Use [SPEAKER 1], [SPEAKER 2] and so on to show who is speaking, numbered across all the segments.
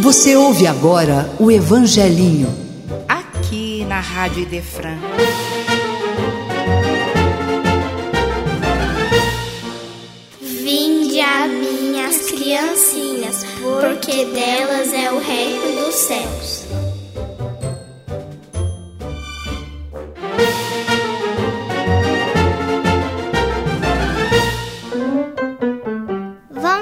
[SPEAKER 1] Você ouve agora o Evangelinho.
[SPEAKER 2] Aqui na Rádio Idefran.
[SPEAKER 3] Vinde a minhas criancinhas, porque delas é o reino dos céus.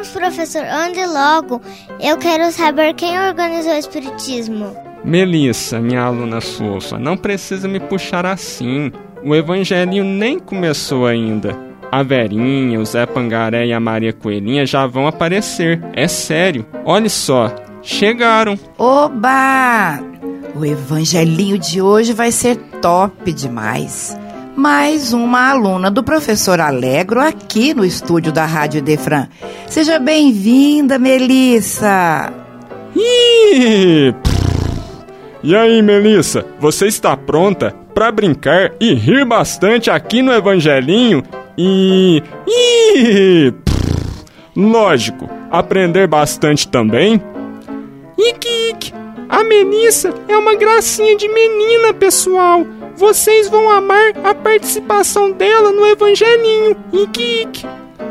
[SPEAKER 4] Vamos, professor, ande logo. Eu quero saber quem organizou o Espiritismo.
[SPEAKER 5] Melissa, minha aluna fofa, não precisa me puxar assim. O evangelinho nem começou ainda. A Verinha, o Zé Pangaré e a Maria Coelhinha já vão aparecer. É sério. Olhe só. Chegaram.
[SPEAKER 2] Oba! O evangelinho de hoje vai ser top demais. Mais uma aluna do professor Alegro aqui no estúdio da Rádio Defran. Seja bem-vinda, Melissa.
[SPEAKER 5] E aí, Melissa, você está pronta para brincar e rir bastante aqui no Evangelinho? E. Lógico, aprender bastante também? Ike, a Melissa é uma gracinha de menina, pessoal. Vocês vão amar a participação dela no Evangelinho. Ike,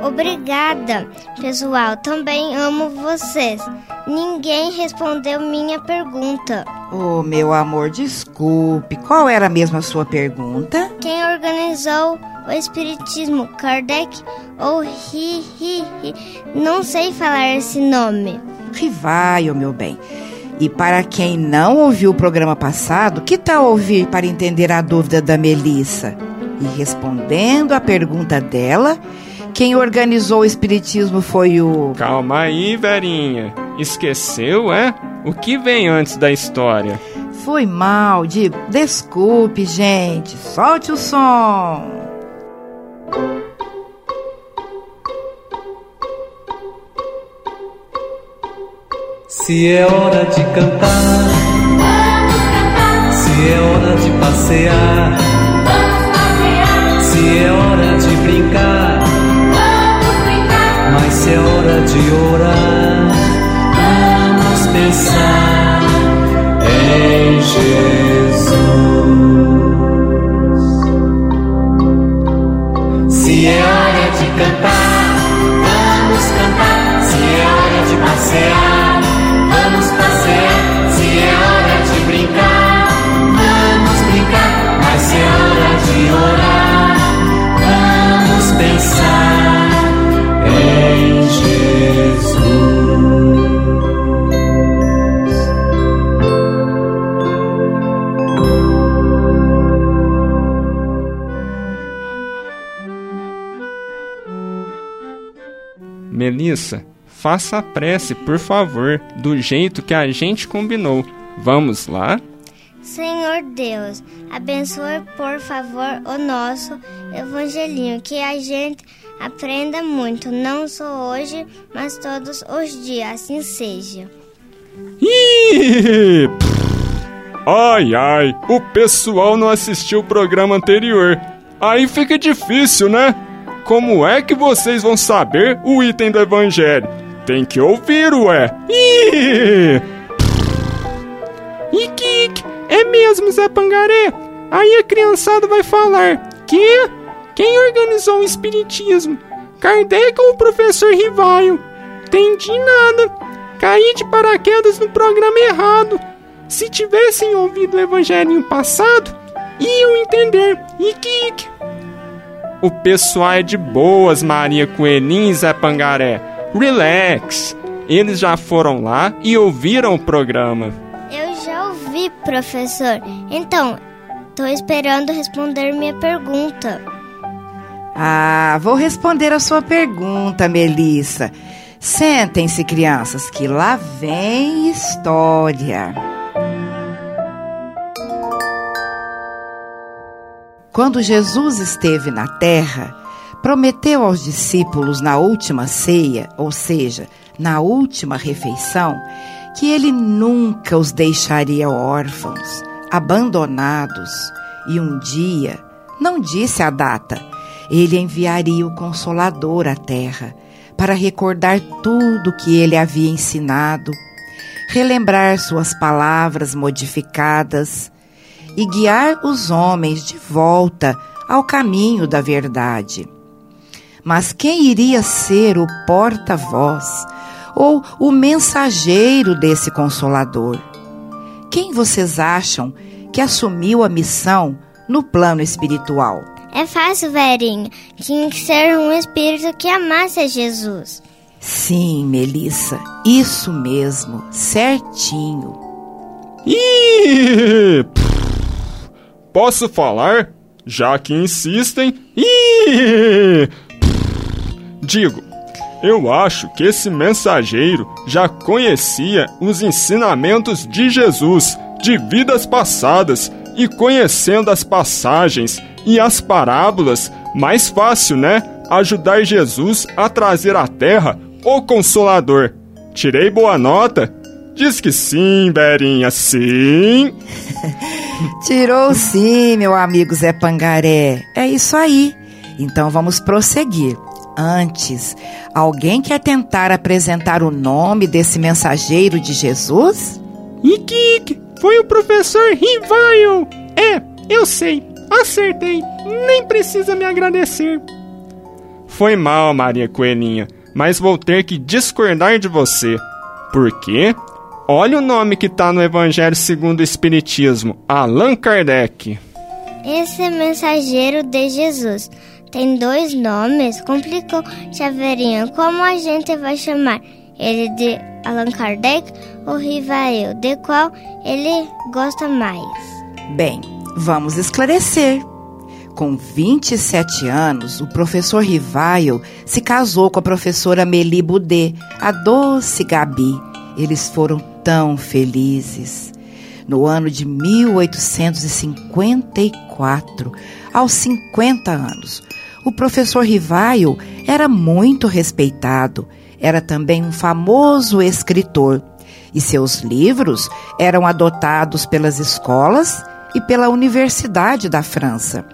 [SPEAKER 4] Obrigada, pessoal. Também amo vocês. Ninguém respondeu minha pergunta.
[SPEAKER 2] Oh, meu amor, desculpe. Qual era mesmo a sua pergunta?
[SPEAKER 4] Quem organizou o Espiritismo? Kardec ou Hi Hi Hi? Não sei falar esse nome.
[SPEAKER 2] Rivaio, meu bem. E para quem não ouviu o programa passado, que tal ouvir para entender a dúvida da Melissa? E respondendo a pergunta dela, quem organizou o Espiritismo foi o.
[SPEAKER 5] Calma aí, Verinha. Esqueceu, é? O que vem antes da história?
[SPEAKER 2] Foi mal, digo. Desculpe, gente. Solte o som.
[SPEAKER 6] Se é hora de cantar, se é hora de passear, se é hora de brincar, mas se é hora de orar, vamos pensar em Jesus. Se é hora de cantar, vamos cantar. Se é hora de passear,
[SPEAKER 5] Melissa, faça a prece, por favor, do jeito que a gente combinou. Vamos lá?
[SPEAKER 4] Senhor Deus, abençoe por favor o nosso evangelinho, que a gente aprenda muito, não só hoje, mas todos os dias, assim seja.
[SPEAKER 5] Ih! Ai, ai, o pessoal não assistiu o programa anterior. Aí fica difícil, né? Como é que vocês vão saber o item do evangelho? Tem que ouvir, ué. Ih! Ike, é mesmo, Zé Pangaré. Aí a criançada vai falar. Que? Quem organizou o espiritismo? Kardec ou o professor Rivaio? Entendi nada. Caí de paraquedas no programa errado. Se tivessem ouvido o evangelho passado, iam entender. Ike, ike. O pessoal é de boas, Maria Coelhinha e Zé Pangaré. Relax. Eles já foram lá e ouviram o programa.
[SPEAKER 4] Eu já ouvi, professor. Então, tô esperando responder minha pergunta.
[SPEAKER 2] Ah, vou responder a sua pergunta, Melissa. Sentem-se, crianças, que lá vem história. Quando Jesus esteve na terra, prometeu aos discípulos na última ceia, ou seja, na última refeição, que ele nunca os deixaria órfãos, abandonados, e um dia, não disse a data, ele enviaria o Consolador à terra para recordar tudo que ele havia ensinado, relembrar suas palavras modificadas e guiar os homens de volta ao caminho da verdade. Mas quem iria ser o porta-voz ou o mensageiro desse consolador? Quem vocês acham que assumiu a missão no plano espiritual?
[SPEAKER 4] É fácil, Verinha. Tinha que ser um espírito que amasse Jesus.
[SPEAKER 2] Sim, Melissa, isso mesmo, certinho.
[SPEAKER 5] Ih! Posso falar? Já que insistem. Ih! Digo, eu acho que esse mensageiro já conhecia os ensinamentos de Jesus de vidas passadas e conhecendo as passagens e as parábolas, mais fácil, né? Ajudar Jesus a trazer à terra o Consolador. Tirei boa nota? Diz que sim, Berinha, sim.
[SPEAKER 2] Tirou sim, meu amigo Zé Pangaré. É isso aí. Então vamos prosseguir. Antes, alguém quer tentar apresentar o nome desse mensageiro de Jesus?
[SPEAKER 5] Ike, foi o professor Rivaio. É, eu sei, acertei. Nem precisa me agradecer. Foi mal, Maria Coelhinha, mas vou ter que discordar de você. Por quê? Olha o nome que tá no Evangelho segundo o Espiritismo: Allan Kardec.
[SPEAKER 4] Esse é mensageiro de Jesus. Tem dois nomes? Complicou, Chaveirinho. Como a gente vai chamar ele de Allan Kardec ou Rivael? De qual ele gosta mais?
[SPEAKER 2] Bem, vamos esclarecer. Com 27 anos, o professor Rivaio se casou com a professora Meli Boudet, a doce Gabi. Eles foram tão felizes. No ano de 1854, aos 50 anos, o professor Rivaio era muito respeitado, era também um famoso escritor e seus livros eram adotados pelas escolas e pela Universidade da França.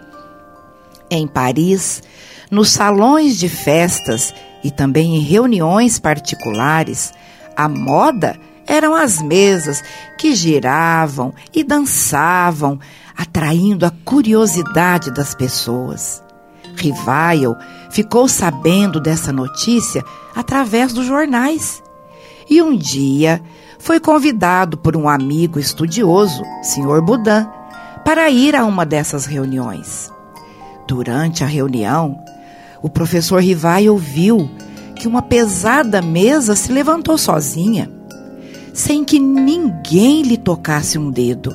[SPEAKER 2] Em Paris, nos salões de festas e também em reuniões particulares, a moda eram as mesas que giravam e dançavam, atraindo a curiosidade das pessoas. Rivail ficou sabendo dessa notícia através dos jornais. E um dia foi convidado por um amigo estudioso, Sr. Budan, para ir a uma dessas reuniões. Durante a reunião, o professor Rivail viu que uma pesada mesa se levantou sozinha, sem que ninguém lhe tocasse um dedo.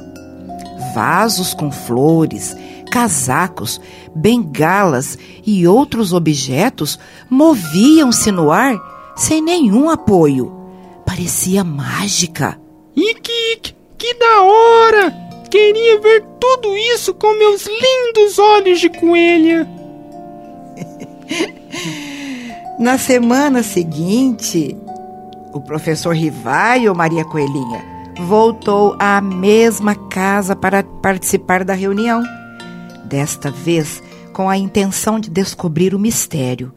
[SPEAKER 2] Vasos com flores, casacos, bengalas e outros objetos moviam-se no ar sem nenhum apoio. Parecia mágica.
[SPEAKER 5] Ike, que da hora! Queria ver tudo isso com meus lindos olhos de coelha.
[SPEAKER 2] Na semana seguinte, o professor Rivaio Maria Coelhinha voltou à mesma casa para participar da reunião desta vez com a intenção de descobrir o mistério.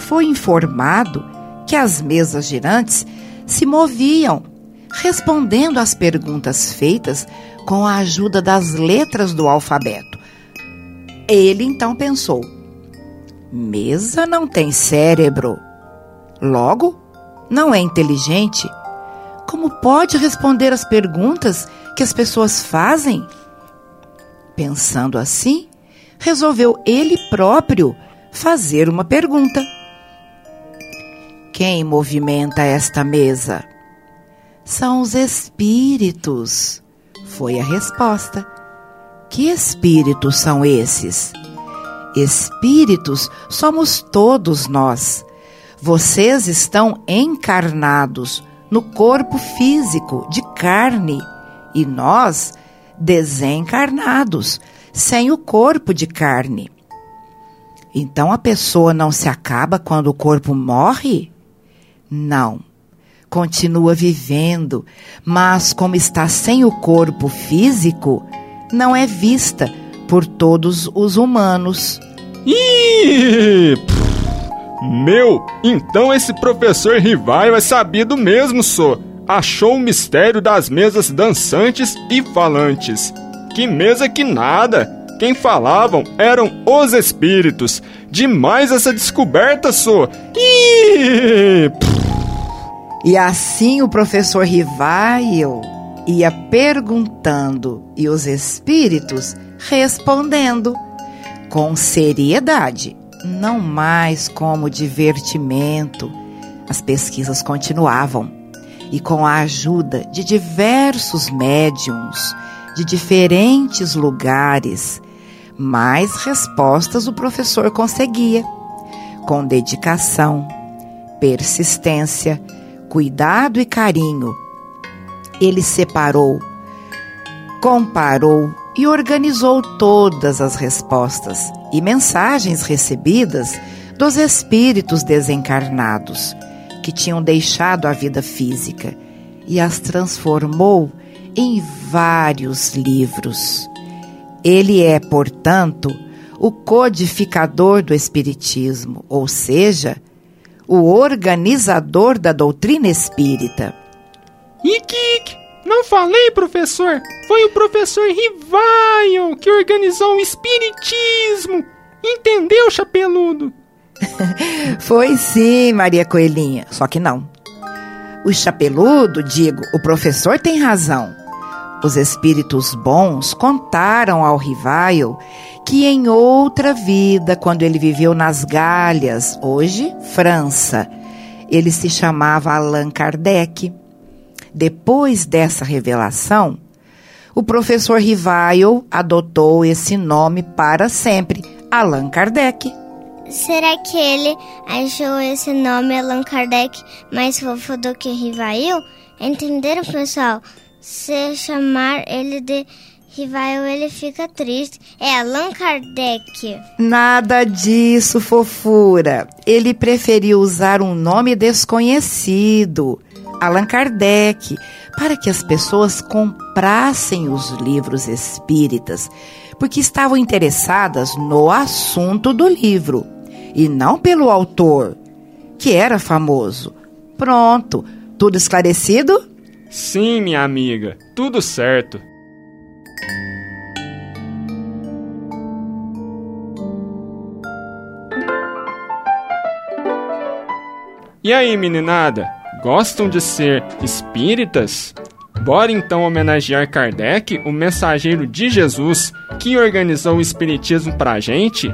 [SPEAKER 2] Foi informado que as mesas girantes se moviam, respondendo às perguntas feitas com a ajuda das letras do alfabeto. Ele então pensou: mesa não tem cérebro. Logo, não é inteligente. Como pode responder às perguntas que as pessoas fazem? Pensando assim, resolveu ele próprio fazer uma pergunta: Quem movimenta esta mesa? São os espíritos, foi a resposta. Que espíritos são esses? Espíritos somos todos nós. Vocês estão encarnados no corpo físico de carne e nós desencarnados, sem o corpo de carne. Então a pessoa não se acaba quando o corpo morre? Não. Continua vivendo, mas como está sem o corpo físico, não é vista por todos os humanos.
[SPEAKER 5] Ih! Meu, então esse professor Rivaio é sabido mesmo, só.
[SPEAKER 7] achou o mistério das mesas dançantes e falantes. Que mesa que nada! Quem falavam eram os espíritos. Demais essa descoberta, sou.
[SPEAKER 2] E... e assim o professor Rivaio ia perguntando e os espíritos respondendo com seriedade, não mais como divertimento. As pesquisas continuavam e com a ajuda de diversos médiums de diferentes lugares, mais respostas o professor conseguia. Com dedicação, persistência, cuidado e carinho, ele separou, comparou e organizou todas as respostas e mensagens recebidas dos espíritos desencarnados que tinham deixado a vida física e as transformou em vários livros. Ele é, portanto, o codificador do Espiritismo, ou seja, o organizador da doutrina espírita.
[SPEAKER 5] Ike, não falei, professor? Foi o professor Rivaio que organizou o Espiritismo. Entendeu, chapeludo?
[SPEAKER 2] Foi sim, Maria Coelhinha. Só que não. O chapeludo, digo, o professor tem razão. Os espíritos bons contaram ao Rivaio que em outra vida, quando ele viveu nas Galhas, hoje França, ele se chamava Allan Kardec. Depois dessa revelação, o professor Rivaio adotou esse nome para sempre, Allan Kardec.
[SPEAKER 4] Será que ele achou esse nome Allan Kardec mais fofo do que Rivail? Entenderam, pessoal? Se chamar ele de Rivail, ele fica triste. É Allan Kardec.
[SPEAKER 2] Nada disso, fofura. Ele preferiu usar um nome desconhecido, Allan Kardec, para que as pessoas comprassem os livros espíritas, porque estavam interessadas no assunto do livro e não pelo autor, que era famoso. Pronto, tudo esclarecido?
[SPEAKER 7] Sim, minha amiga, tudo certo. E aí, meninada? Gostam de ser espíritas? Bora então homenagear Kardec, o mensageiro de Jesus, que organizou o espiritismo pra gente?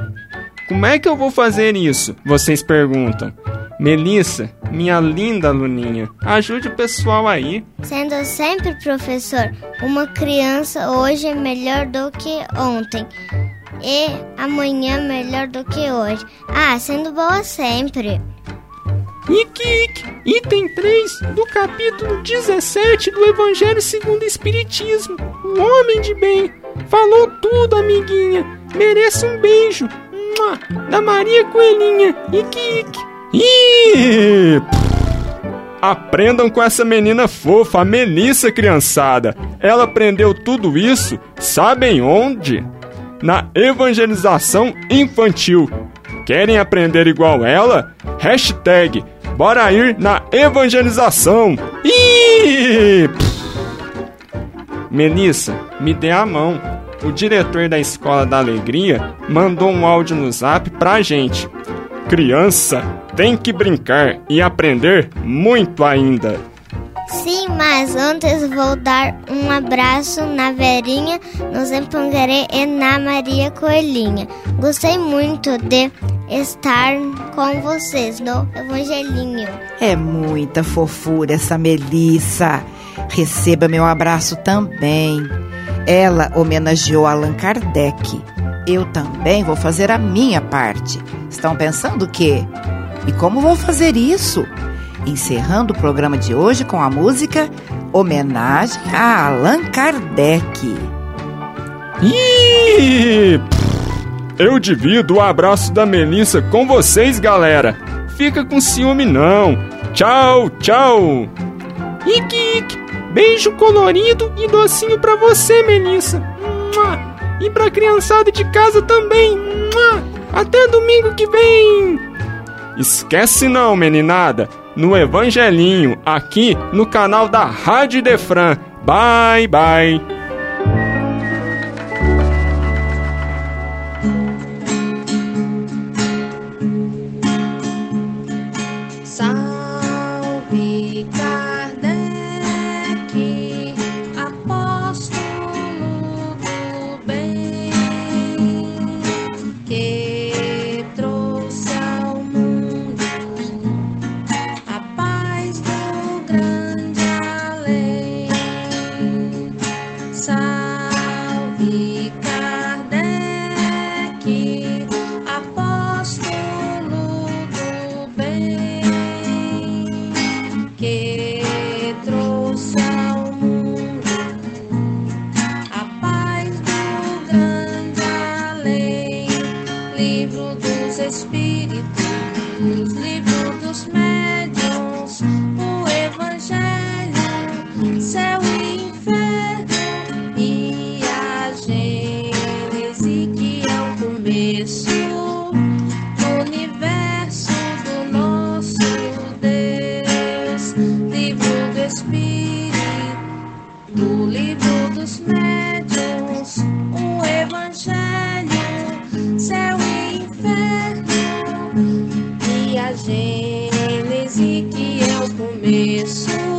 [SPEAKER 7] Como é que eu vou fazer isso? Vocês perguntam. Melissa, minha linda aluninha, ajude o pessoal aí.
[SPEAKER 4] Sendo sempre professor, uma criança hoje é melhor do que ontem e amanhã melhor do que hoje. Ah, sendo boa sempre.
[SPEAKER 5] Ike, item 3 do capítulo 17 do Evangelho segundo o Espiritismo. O homem de bem. Falou tudo, amiguinha. Merece um beijo da Maria Coelhinha. Ike.
[SPEAKER 7] Ih! Aprendam com essa menina fofa, a Melissa, criançada. Ela aprendeu tudo isso, sabem onde? Na evangelização infantil. Querem aprender igual ela? Hashtag Bora ir na evangelização. Ih! Melissa, me dê a mão o diretor da Escola da Alegria mandou um áudio no zap pra gente. Criança tem que brincar e aprender muito ainda.
[SPEAKER 4] Sim, mas antes vou dar um abraço na Verinha, no Zempangaré e na Maria Coelhinha. Gostei muito de estar com vocês no Evangelinho.
[SPEAKER 2] É muita fofura essa Melissa. Receba meu abraço também. Ela homenageou Allan Kardec. Eu também vou fazer a minha parte. Estão pensando o quê? E como vou fazer isso? Encerrando o programa de hoje com a música Homenagem a Allan Kardec.
[SPEAKER 7] Ih! Eu divido o abraço da Melissa com vocês, galera. Fica com ciúme não. Tchau, tchau.
[SPEAKER 5] Ike, Ike. Beijo colorido e docinho para você, Melissa. E pra criançada de casa também. Até domingo que vem.
[SPEAKER 7] Esquece não, meninada, no Evangelinho, aqui no canal da Rádio Defran. Bye, bye. Espíritos, livros dos médicos.
[SPEAKER 8] Gênese que é o começo.